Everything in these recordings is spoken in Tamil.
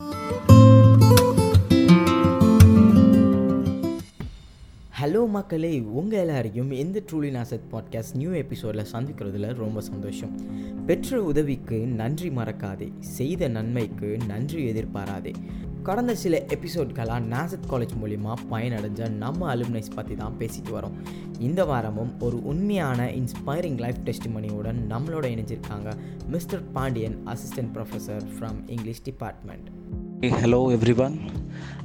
you ஹலோ மக்களே உங்கள் எல்லாரையும் இந்த ட்ரூலி நாசத் பாட்காஸ்ட் நியூ எபிசோடில் சந்திக்கிறதுல ரொம்ப சந்தோஷம். பெற்ற உதவிக்கு நன்றி மறக்காதே. செய்த நன்மைக்கு நன்றி எதிர்பாராதே. கடந்த சில எபிசோட்களாக நாசத் காலேஜ் மூலிமா பயனடைஞ்ச நம்ம அலுமினைஸ் பற்றி தான் பேசிட்டு வரோம். இந்த வாரமும் ஒரு உண்மையான இன்ஸ்பைரிங் லைஃப் டெஸ்டிமனியுடன் நம்மளோட இணைஞ்சிருக்காங்க mister Pandian assistant professor from English department hello everyone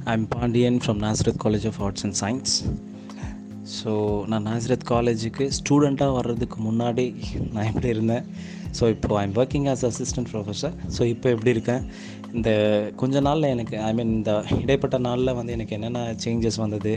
I am Pandian from Nazareth college of arts and science so நான் நாசிரத் காலேஜுக்கு ஸ்டூடெண்ட்டாக வர்றதுக்கு முன்னாடி நான் எப்படி இருந்தேன்? ஸோ இப்போ I'm working as assistant professor so இப்போ எப்படி இருக்கேன்? இந்த கொஞ்ச நாளில் எனக்கு ஐ மீன் இந்த இடைப்பட்ட நாளில் வந்து எனக்கு என்னென்ன சேஞ்சஸ் வந்தது?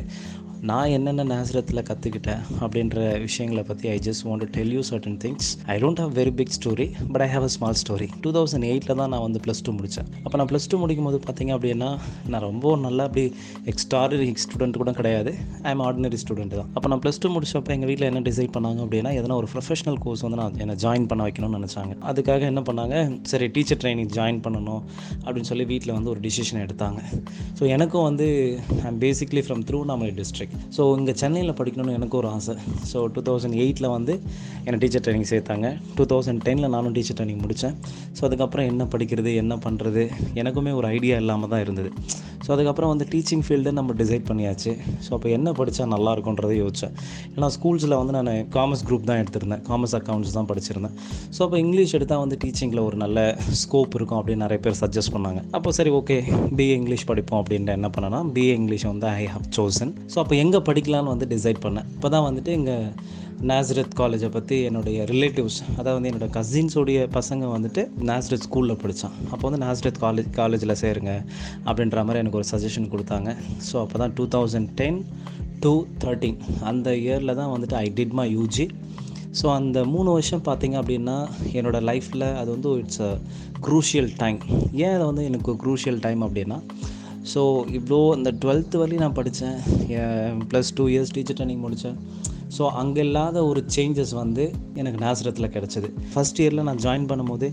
நான் என்னென்ன நேசரத்தில் கற்றுக்கிட்டேன் அப்படின்ற விஷயங்களை பற்றி I just want to tell you certain things I don't have very big story but I have a small story two thousand எயிட்டில் தான் நான் வந்து ப்ளஸ் டூ முடித்தேன் அப்போ நான் ப்ளஸ் டூ முடிக்கும் போது பார்த்தீங்க அப்படின்னா நான் ரொம்ப நல்லா அப்படி எக்ஸ்ட்ராடனரி ஸ்டூடெண்ட் கூட கிடையாது. ஐ எம் ஆர்டினரி ஸ்டூடெண்ட் தான். அப்போ நான் ப்ளஸ் டூ முடிச்சப்போ எங்கள் வீட்டில் என்ன டிசைட் பண்ணாங்க அப்படின்னா எதனா ஒரு ப்ரொஃபஷனல் கோர்ஸ் வந்து நான் என்னை ஜாயின் பண்ண வைக்கணும்னு நினச்சாங்க. அதுக்காக என்ன பண்ணாங்க? சரி டீச்சர் ட்ரைனிங் ஜாயின் பண்ணணும் அப்படின்னு சொல்லி வீட்டில் வந்து ஒரு டிசிஷன் எடுத்தாங்க. ஸோ எனக்கும் வந்து I'm basically from Tiruvannamalai district so இங்கே சென்னையில் படிக்கணும்னு எனக்கு ஒரு ஆசை. ஸோ டூ தௌசண்ட் எயிட்டில் வந்து என்னை டீச்சர் ட்ரைனிங் சேர்த்தாங்க. டூ தௌசண்ட் டெனில் நானும் டீச்சர் ட்ரைனிங் முடித்தேன் ஸோ அதுக்கப்புறம் என்ன படிக்கிறது என்ன பண்ணுறது எனக்குமே ஒரு ஐடியா இல்லாமல் தான் இருந்தது. ஸோ அதுக்கப்புறம் வந்து டீச்சிங் ஃபீல்டு நம்ம டிசைட் பண்ணியாச்சு. ஸோ அப்போ என்ன படித்தா நல்லா இருக்கும்ன்றதை யோசித்தேன் ஏன்னா ஸ்கூல்ஸில் வந்து நான் காமர்ஸ் குரூப் தான் எடுத்திருந்தேன். காமர்ஸ் அக்கௌண்ட்ஸ் தான் படிச்சிருந்தேன். ஸோ அப்போ இங்கிலீஷ் எடுத்தால் வந்து டீச்சிங்கில் ஒரு நல்ல ஸ்கோப் இருக்கும் அப்படின்னு நிறைய பேர் சஜஸ்ட் பண்ணாங்க. அப்போ சரி ஓகே பிஏ இங்கிலீஷ் படிப்போம் அப்படின்ட்டு என்ன பண்ணேன்னா பிஏ இங்கிலீஷ் வந்து ஐ ஹவ் சோசன் ஸோ அப்போ எங்கே படிக்கலான்னு வந்து டிசைட் பண்ணேன். இப்போ தான் வந்துட்டு இங்கே நேசரத் காலேஜை பற்றி என்னுடைய ரிலேட்டிவ்ஸ் அதாவது வந்து என்னோடய கசின்ஸோடைய பசங்க வந்துட்டு நேசரத் ஸ்கூலில் படித்தான் அப்போ வந்து நேசரத் காலேஜ் காலேஜில் சேருங்க அப்படின்ற மாதிரி எனக்கு ஒரு சஜஷன் கொடுத்தாங்க. ஸோ அப்போ தான் two thousand ten to thirteen அந்த இயரில் தான் வந்துட்டு I did my UG so அந்த மூணு வருஷம் பார்த்தீங்க அப்படின்னா என்னோடய லைஃப்பில் அது வந்து இட்ஸ் அ க்ரூஷியல் டைம் ஏன் அதை வந்து எனக்கு க்ரூஷியல் டைம் அப்படின்னா ஸோ இவ்வளோ அந்த டுவெல்த்து வரையும் நான் படித்தேன் plus two years teacher training முடித்தேன் ஸோ அங்கே இல்லாத ஒரு சேஞ்சஸ் வந்து எனக்கு நாசரத்தில் கிடச்சிது. ஃபஸ்ட் இயரில் நான் ஜாயின் பண்ணும்போது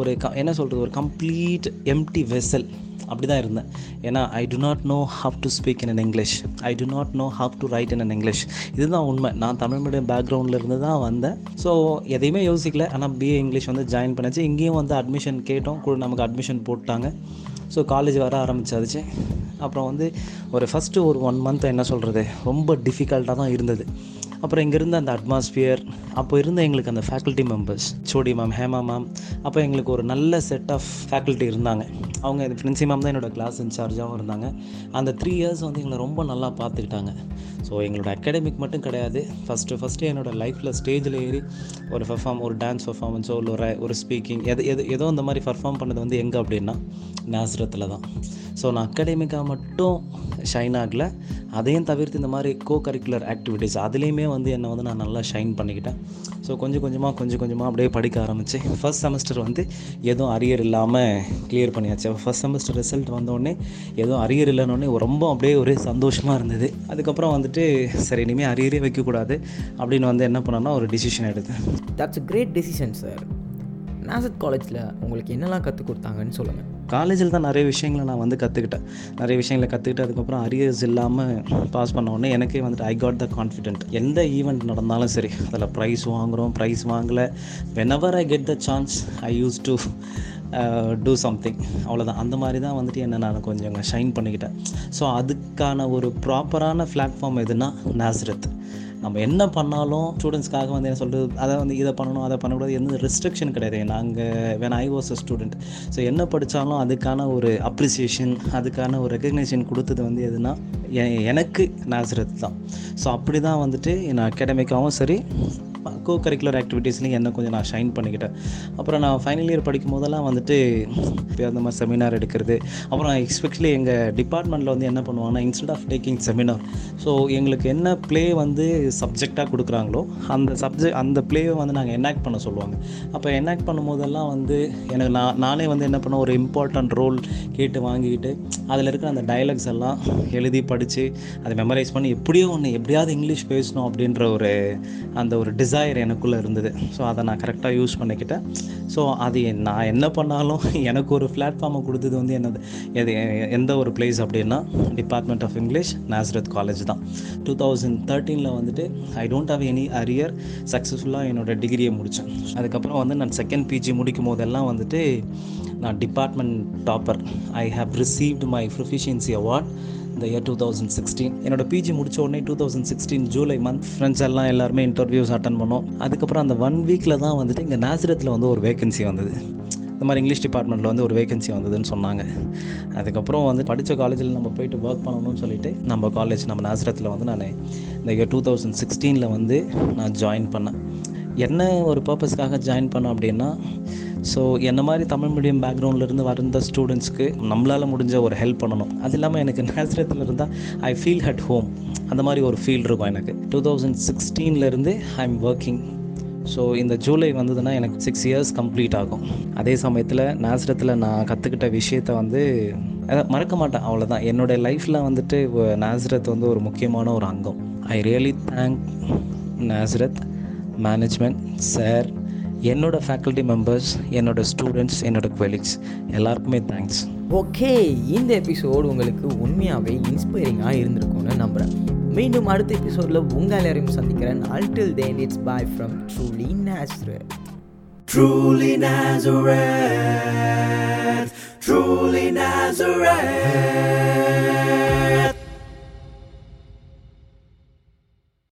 ஒரு க என்ன சொல்கிறது ஒரு கம்ப்ளீட் எம்டி வெசல் அப்படி தான் இருந்தேன். ஏன்னா I do not know how to speak in an English I do not know how to write in an English இதுதான் உண்மை. நான் தமிழ் மீடியம் பேக்ரவுண்டில் இருந்து தான் வந்தேன். ஸோ எதையுமே யோசிக்கல. ஆனால் பிஏ இங்கிலீஷ் வந்து ஜாயின் பண்ணாச்சு இங்கேயும் வந்து அட்மிஷன் கேட்டோம். கூட நமக்கு அட்மிஷன் போட்டாங்க. ஸோ காலேஜ் வர ஆரம்பிச்சாச்சு. அப்புறம் வந்து ஒரு ஃபஸ்ட்டு ஒரு ஒன் மந்த் என்ன சொல்கிறது ரொம்ப டிஃபிகல்ட்டாக தான் இருந்தது. அப்புறம் இங்கே இருந்த அந்த அட்மாஸ்பியர் அப்போ இருந்த எங்களுக்கு அந்த ஃபேக்கல்ட்டி மெம்பர்ஸ் சோடி மேம் ஹேமா மேம் அப்போ எங்களுக்கு ஒரு நல்ல செட் ஆஃப் ஃபேக்கல்ட்டி இருந்தாங்க. அவங்க இது பிரின்சி மேம் தான் என்னோடய கிளாஸ் இன்சார்ஜாகவும் இருந்தாங்க. அந்த த்ரீ இயர்ஸ் வந்து எங்களை ரொம்ப நல்லா பார்த்துக்கிட்டாங்க. ஸோ எங்களோட அகாடமிக் மட்டும் கிடையாது. ஃபஸ்ட்டு ஃபஸ்ட்டு என்னோடய லைஃப்பில் ஸ்டேஜில் ஏறி ஒரு பர்ஃபார்ம் ஒரு டான்ஸ் பெர்ஃபார்மன்ஸோ இல்லை ஒரு ஒரு ஸ்பீக்கிங் எது எது ஏதோ அந்த மாதிரி பர்ஃபார்ம் பண்ணது வந்து எங்கே அப்படின்னா நேசரத்தில் தான். ஸோ நான் அகாடமிக்காக மட்டும் ஷைன் ஆகலை. அதையும் தவிர்த்து இந்த மாதிரி கோ கரிக்குலர் ஆக்டிவிட்டீஸ் அதுலேயுமே வந்து என்னை வந்து நான் நல்லா ஷைன் பண்ணிக்கிட்டேன். ஸோ கொஞ்சம் கொஞ்சமாக கொஞ்சம் கொஞ்சமாக அப்படியே படிக்க ஆரம்பித்து ஃபஸ்ட் செமஸ்டர் வந்து எதுவும் அரியர் இல்லாமல் கிளியர் பண்ணியாச்சு. ஃபஸ்ட் செமஸ்டர் ரிசல்ட் வந்தோடனே எதுவும் அரியர் இல்லைன்னொடனே ரொம்ப அப்படியே ஒரே சந்தோஷமாக இருந்தது. அதுக்கப்புறம் வந்துட்டு சரி இனிமேல் அரியரே வைக்கக்கூடாது. அப்படின்னு வந்து என்ன பண்ணேன்னா ஒரு டிசிஷன் எடுத்தேன். That's great decision sir Nazareth காலேஜில் உங்களுக்கு என்னெல்லாம் கற்றுக் கொடுத்தாங்கன்னு சொல்லுங்கள் காலேஜில் தான் நிறைய விஷயங்களை நான் வந்து கற்றுக்கிட்டேன் நிறைய விஷயங்களை கற்றுக்கிட்டு அதுக்கப்புறம் அரியர்ஸ் இல்லாமல் பாஸ் பண்ண உடனே எனக்கே வந்துட்டு ஐ காட் த கான்ஃபிடென்ட் எந்த ஈவெண்ட் நடந்தாலும் சரி அதில் ப்ரைஸ் வாங்குகிறோம் ப்ரைஸ் வாங்கலை. Whenever I get the chance I use to do something அவ்வளோதான் அந்த மாதிரி தான் வந்துட்டு என்ன நான் கொஞ்சம் ஷைன் பண்ணிக்கிட்டேன். ஸோ அதுக்கான ஒரு ப்ராப்பரான பிளாட்ஃபார்ம் எதுனா நாசரத் நம்ம என்ன பண்ணாலும் ஸ்டூடெண்ட்ஸ்க்காக வந்து என்ன சொல்கிறது அதை வந்து இதை பண்ணணும் அதை பண்ணக்கூடாது எந்த ரெஸ்ட்ரிக்ஷன் கிடையாது. நாங்கள் when I was a student so என்ன படித்தாலும் அதுக்கான ஒரு அப்ரிசியேஷன் அதுக்கான ஒரு ரெக்கக்னேஷன் கொடுத்தது வந்து எதுனா எ- எனக்கு நாசரத் தான். ஸோ அப்படி தான் வந்துட்டு நான் அகாடமிக்காகவும் சரி கோ கரிக்குலர் ஆக்டிவிட்டீஸ்லையும் என்ன கொஞ்சம் நான் ஷைன் பண்ணிக்கிட்டேன். அப்புறம் நான் ஃபைனல் இயர் படிக்கும் போதெல்லாம் வந்துட்டு இப்போ அந்த மாதிரி செமினார் எடுக்கிறது. அப்புறம் எக்ஸ்பெஷலி எங்கள் டிபார்ட்மெண்ட்டில் வந்து என்ன பண்ணுவாங்கன்னா instead of taking seminar so எங்களுக்கு என்ன ப்ளே வந்து சப்ஜெக்டாக கொடுக்குறாங்களோ அந்த சப்ஜெக்ட் அந்த ப்ளேவை வந்து நாங்கள் எனாக்ட் பண்ண சொல்லுவாங்க. அப்போ எனாக்ட் பண்ணும்போதெல்லாம் வந்து எனக்கு நான் நானே வந்து என்ன பண்ண ஒரு இம்பார்ட்டன்ட் ரோல் கேட்டு வாங்கிக்கிட்டு அதில் இருக்கிற அந்த டைலாக்ஸ் எல்லாம் எழுதி படித்து அதை மெமரைஸ் பண்ணி எப்படியோ ஒன்று எப்படியாவது இங்கிலீஷ் பேசணும் அப்படின்ற ஒரு அந்த ஒரு டிசைர் டிசைர் எனக்குள்ளே இருந்தது. ஸோ அதை நான் கரெக்டாக யூஸ் பண்ணிக்கிட்டேன். ஸோ அது நான் என்ன பண்ணாலும் எனக்கு ஒரு பிளாட்ஃபார்மை கொடுத்தது வந்து என்னது எது எந்த ஒரு பிளேஸ் அப்படின்னா department of English Nazareth college தான். டூ தௌசண்ட் தேர்ட்டீனில் வந்துட்டு I don't have any arrear சக்ஸஸ்ஃபுல்லாக என்னோட டிகிரியை முடித்தேன் அதுக்கப்புறம் வந்து நான் செகண்ட் பிஜி முடிக்கும் போதெல்லாம் வந்துட்டு நான் department topper I have received my proficiency award இந்த இயர் டூ தௌசண்ட் சிக்ஸ்டீன் என்னோட பிஜி முடிச்ச உடனே two thousand sixteen July month friends எல்லாம் எல்லாருமே இன்டர்வியூஸ் அட்டன் பண்ணோம். அதுக்கப்புறம் அந்த ஒன் வீக்கில் தான் வந்துட்டு இங்கே நாசிரத்தில் வந்து ஒரு வேகன்சி வந்தது. இந்த மாதிரி இங்கிலீஷ் டிபார்ட்மெண்ட்டில் வந்து ஒரு வேகன்சி வந்ததுன்னு சொன்னாங்க. அதுக்கப்புறம் வந்து படித்த காலேஜில் நம்ம போயிட்டு ஒர்க் பண்ணணும்னு சொல்லிட்டு நம்ம காலேஜ் நம்ம நாசிரத்தில் வந்து நான் இந்த இயர் டூ தௌசண்ட் சிக்ஸ்டீனில் வந்து நான் ஜாயின் பண்ணேன். என்ன ஒரு பர்பஸ்க்காக ஜாயின் பண்ணோம் அப்படின்னா ஸோ என்ன மாதிரி தமிழ் மீடியம் பேக்ரவுண்ட்லேருந்து வந்த ஸ்டூடெண்ட்ஸ்க்கு நம்மளால் முடிஞ்ச ஒரு ஹெல்ப் பண்ணணும். அது இல்லாமல் எனக்கு நேசரத்தில் இருந்தால் ஐ ஃபீல் ஹட் ஹோம் அந்த மாதிரி ஒரு ஃபீல் இருக்கும் எனக்கு. டூ தௌசண்ட் சிக்ஸ்டீன்லேருந்து ஐ எம் ஒர்க்கிங் ஸோ இந்த ஜூலை வந்ததுன்னா எனக்கு சிக்ஸ் இயர்ஸ் கம்ப்ளீட் ஆகும். அதே சமயத்தில் நேசரத்தில் நான் கற்றுக்கிட்ட விஷயத்த வந்து மறக்க மாட்டேன் அவ்வளோதான் என்னுடைய லைஃப்பில் வந்துட்டு நேசரத் வந்து ஒரு முக்கியமான ஒரு அங்கம். I really thank Nazareth management sir என்னோடய ஃபேக்கல்டி மெம்பர்ஸ் என்னோட ஸ்டூடெண்ட்ஸ் என்னோட கொலீக்ஸ் எல்லாருக்குமே தேங்க்ஸ் ஓகே இந்த எபிசோடு உங்களுக்கு உண்மையாகவே இன்ஸ்பைரிங்காக இருந்திருக்கும்னு நம்புகிறேன் மீண்டும் அடுத்த எபிசோடில் உங்கள் எல்லாரையும் சந்திக்கிறேன். Until then it's bye from truly Nazareth Truly Nazareth, truly Nazareth.